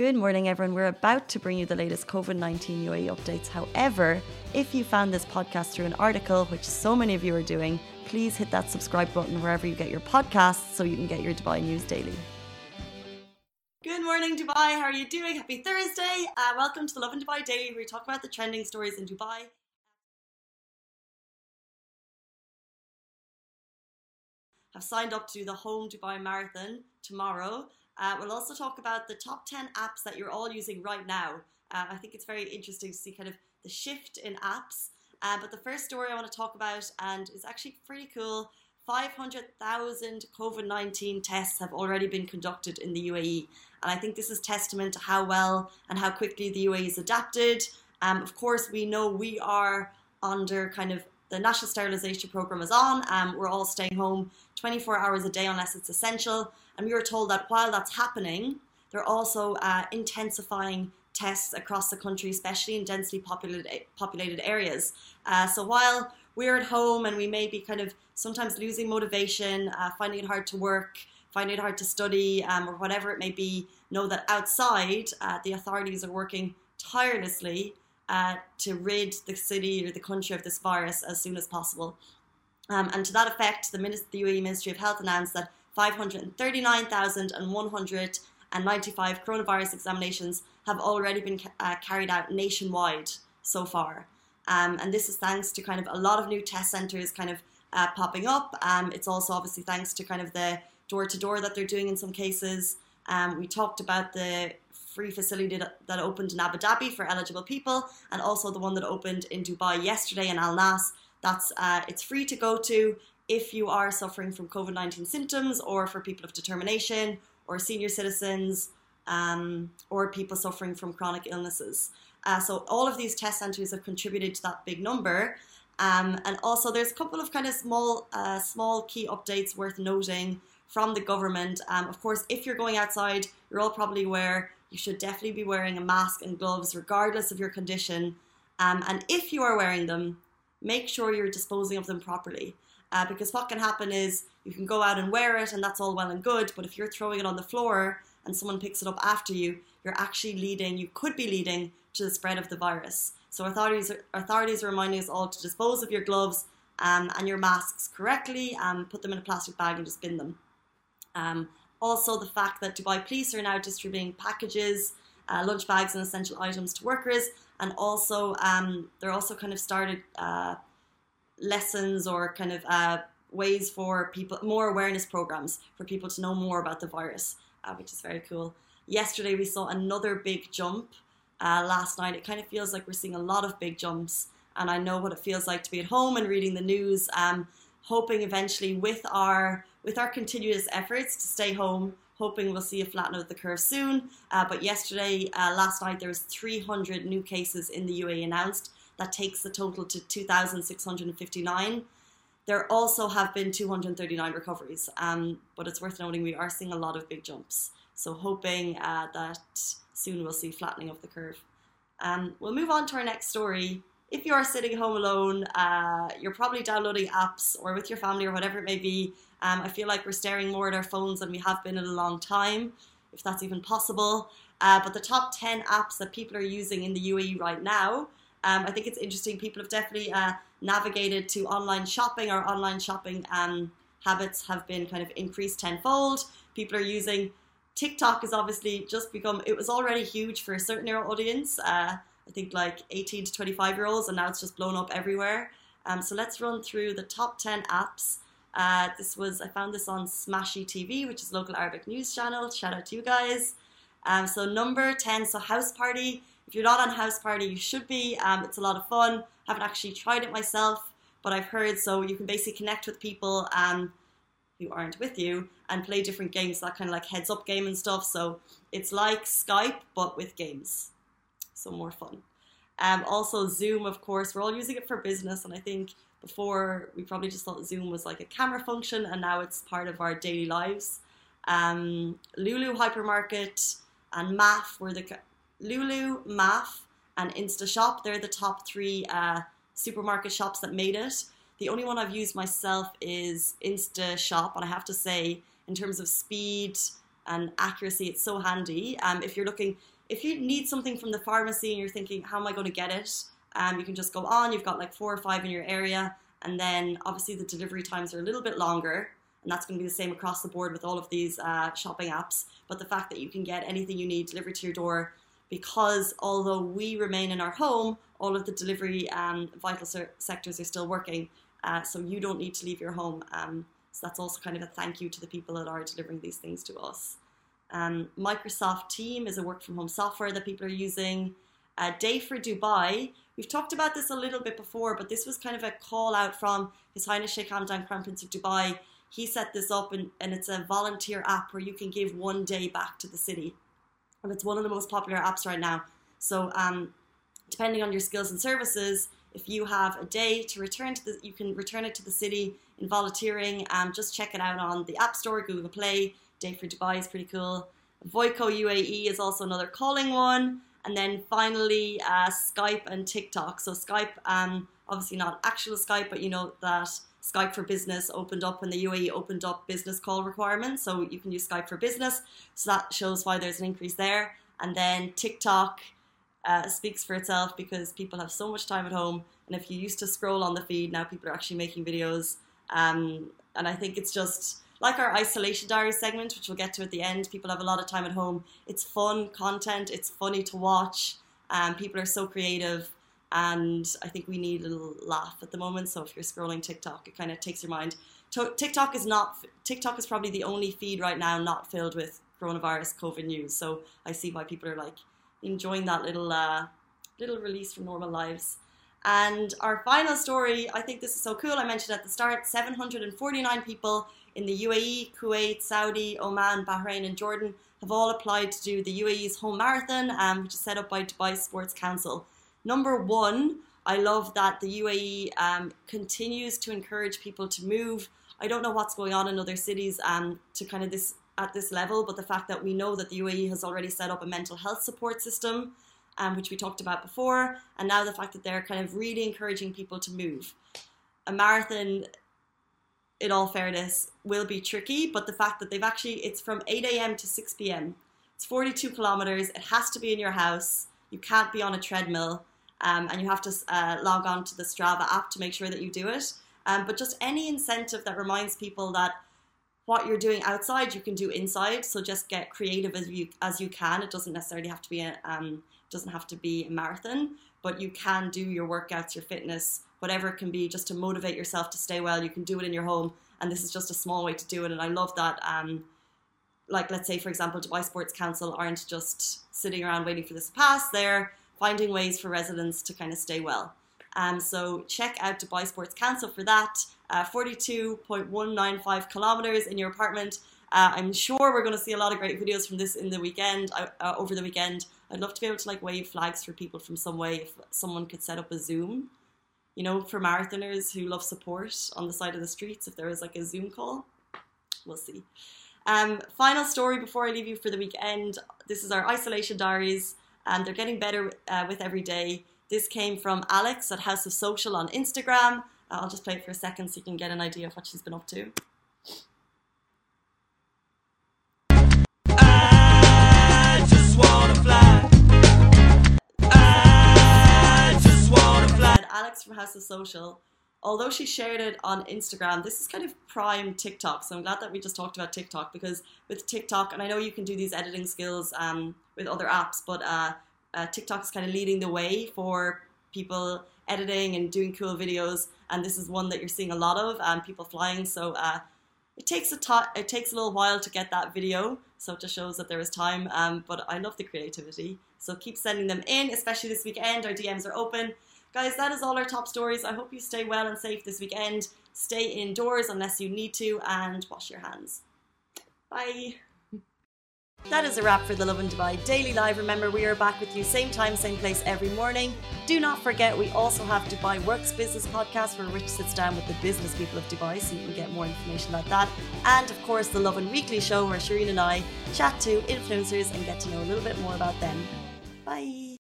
Good morning, everyone. We're about to bring you the latest COVID 19 UAE updates. However, if you found this podcast through an article, which so many of you are doing, please hit that subscribe button wherever you get your podcasts so you can get your Dubai news daily. Good morning, Dubai. How are you doing? Happy Thursday. Uh, welcome to the Lovin Dubai Daily, where we talk about the trending stories in Dubai. Have signed up to do the Home Dubai Marathon tomorrow. Uh, we'll also talk about the top 10 apps that you're all using right now. Uh, I think it's very interesting to see kind of the shift in apps. Uh, but the first story I want to talk about, and it's actually pretty cool 500,000 COVID 19 tests have already been conducted in the UAE. And I think this is testament to how well and how quickly the UAE has adapted. Um, of course, we know we are under kind of the national sterilisation program is on. Um, we're all staying home 24 hours a day unless it's essential. And we were told that while that's happening, they're also uh, intensifying tests across the country, especially in densely populated populated areas. Uh, so while we're at home and we may be kind of sometimes losing motivation, uh, finding it hard to work, finding it hard to study, um, or whatever it may be, know that outside uh, the authorities are working tirelessly uh, to rid the city or the country of this virus as soon as possible. Um, and to that effect, the, the UAE Ministry of Health announced that 539,195 coronavirus examinations have already been uh, carried out nationwide so far. Um, and this is thanks to kind of a lot of new test centres kind of uh, popping up. Um, it's also obviously thanks to kind of the door to door that they're doing in some cases. Um, we talked about the free facility that, that, opened in Abu Dhabi for eligible people, and also the one that opened in Dubai yesterday in Al Nas. That's uh, it's free to go to if you are suffering from COVID 19 symptoms or for people of determination or senior citizens um, or people suffering from chronic illnesses. Uh, so all of these test centres have contributed to that big number. Um, and also, there's a couple of kind of small, uh, small key updates worth noting from the government. Um, of course, if you're going outside, you're all probably aware you should definitely be wearing a mask and gloves, regardless of your condition. Um, and if you are wearing them, make sure you're disposing of them properly. Uh, because what can happen is you can go out and wear it, and that's all well and good. But if you're throwing it on the floor and someone picks it up after you, you're actually leading, you could be leading to the spread of the virus. So authorities are, authorities are reminding us all to dispose of your gloves um, and your masks correctly, and put them in a plastic bag and just bin them. Um, also, the fact that Dubai Police are now distributing packages, uh, lunch bags, and essential items to workers, and also um, they're also kind of started uh, lessons or kind of uh, ways for people, more awareness programs for people to know more about the virus, uh, which is very cool. Yesterday, we saw another big jump. Uh, last night, it kind of feels like we're seeing a lot of big jumps, and I know what it feels like to be at home and reading the news. Um, hoping eventually with our with our continuous efforts to stay home, hoping we'll see a flattening of the curve soon. Uh, but yesterday, uh, last night, there was 300 new cases in the UAE announced. That takes the total to 2,659. There also have been 239 recoveries, um, but it's worth noting we are seeing a lot of big jumps. So hoping uh, that soon we'll see flattening of the curve. Um, we'll move on to our next story. If you are sitting home alone, uh, you're probably downloading apps or with your family or whatever it may be. Um, I feel like we're staring more at our phones than we have been in a long time, if that's even possible. Uh, but the top 10 apps that people are using in the UAE right now um, I think it's interesting. People have definitely uh, navigated to online shopping. Our online shopping um, habits have been kind of increased tenfold. People are using TikTok has obviously just become. It was already huge for a certain audience. Uh, I think like 18 to 25 year olds, and now it's just blown up everywhere. Um, so let's run through the top 10 apps. Uh, this was I found this on Smashy TV, which is local Arabic news channel. Shout out to you guys. Um, so number 10, so Houseparty if you're not on Houseparty, you should be. Um, it's a lot of fun. I haven't actually tried it myself, but I've heard so you can basically connect with people um, who aren't with you and play different games, that kind of like heads up game and stuff. So it's like Skype, but with games. So more fun. Um, also, Zoom, of course, we're all using it for business, and I think before we probably just thought Zoom was like a camera function, and now it's part of our daily lives. Um, Lulu Hypermarket and MAF were the Lulu, MAF, and InstaShop. They're the top three uh, supermarket shops that made it. The only one I've used myself is InstaShop, and I have to say, in terms of speed and accuracy. It's so handy. Um, if you're looking, if you need something from the pharmacy and you're thinking, how am I going to get it? Um, you can just go on. You've got like four or five in your area, and then obviously the delivery times are a little bit longer, and that's going to be the same across the board with all of these uh, shopping apps. But the fact that you can get anything you need delivered to your door, because although we remain in our home, all of the delivery um, vital ser- sectors are still working, uh, so you don't need to leave your home. Um, so that's also kind of a thank you to the people that are delivering these things to us. Um, Microsoft Team is a work from home software that people are using. Uh, Day for Dubai. We've talked about this a little bit before, but this was kind of a call out from His Highness Sheikh Hamdan, Crown Prince of Dubai. He set this up, and, and it's a volunteer app where you can give one day back to the city. And it's one of the most popular apps right now. So, um, depending on your skills and services, if you have a day to return to the, you can return it to the city in volunteering. Um, just check it out on the App Store, Google Play. Day for Dubai is pretty cool. Voico UAE is also another calling one. And then finally, uh, Skype and TikTok. So Skype, um, obviously not actual Skype, but you know that Skype for Business opened up when the UAE opened up business call requirements. So you can use Skype for Business. So that shows why there's an increase there. And then TikTok uh, speaks for itself because people have so much time at home. And if you used to scroll on the feed, now people are actually making videos. Um, and I think it's just like our isolation diary segment, which we'll get to at the end. People have a lot of time at home. It's fun content. It's funny to watch. Um, people are so creative, and I think we need a little laugh at the moment. So if you're scrolling TikTok, it kind of takes your mind. TikTok is not. TikTok is probably the only feed right now not filled with coronavirus COVID news. So I see why people are like enjoying that little uh, little release from normal lives. And our final story, I think this is so cool. I mentioned at the start 749 people in the UAE, Kuwait, Saudi, Oman, Bahrain, and Jordan have all applied to do the UAE's home marathon, um, which is set up by Dubai Sports Council. Number one, I love that the UAE um, continues to encourage people to move. I don't know what's going on in other cities um, to kind of this at this level, but the fact that we know that the UAE has already set up a mental health support system um, which we talked about before, and now the fact that they're kind of really encouraging people to move. A marathon, in all fairness, will be tricky, but the fact that they've actually, it's from 8 a.m. to 6 p.m. It's 42 kilometers. It has to be in your house. You can't be on a treadmill, um, and you have to uh, log on to the Strava app to make sure that you do it. Um, but just any incentive that reminds people that what you're doing outside you can do inside. So just get creative as you as you can. It doesn't necessarily have to be a um, doesn't have to be a marathon, but you can do your workouts, your fitness, whatever it can be, just to motivate yourself to stay well. You can do it in your home, and this is just a small way to do it. And I love that. Um, like let's say, for example, Dubai Sports Council aren't just sitting around waiting for this to pass; they're finding ways for residents to kind of stay well. Um, so check out Dubai Sports Council for that. Uh, 42.195 kilometers in your apartment. Uh, I'm sure we're going to see a lot of great videos from this in the weekend, uh, uh, over the weekend. I'd love to be able to like wave flags for people from some way if someone could set up a Zoom, you know, for marathoners who love support on the side of the streets. If there was like a Zoom call, we'll see. Um, final story before I leave you for the weekend. This is our isolation diaries, and they're getting better uh, with every day. This came from Alex at House of Social on Instagram. I'll just play it for a second so you can get an idea of what she's been up to. Alex from House of Social, although she shared it on Instagram, this is kind of prime TikTok. So I'm glad that we just talked about TikTok because with TikTok, and I know you can do these editing skills um, with other apps, but uh, uh, TikTok is kind of leading the way for people editing and doing cool videos. And this is one that you're seeing a lot of, um, people flying. So uh, it takes a t- it takes a little while to get that video. So it just shows that there is time. Um, but I love the creativity. So keep sending them in, especially this weekend. Our DMs are open. Guys, that is all our top stories. I hope you stay well and safe this weekend. Stay indoors unless you need to and wash your hands. Bye. That is a wrap for the Lovin Dubai Daily Live. Remember, we are back with you same time, same place every morning. Do not forget, we also have Dubai Works Business Podcast where Rich sits down with the business people of Dubai so you can get more information about that. And of course, the Lovin Weekly Show where Shireen and I chat to influencers and get to know a little bit more about them. Bye.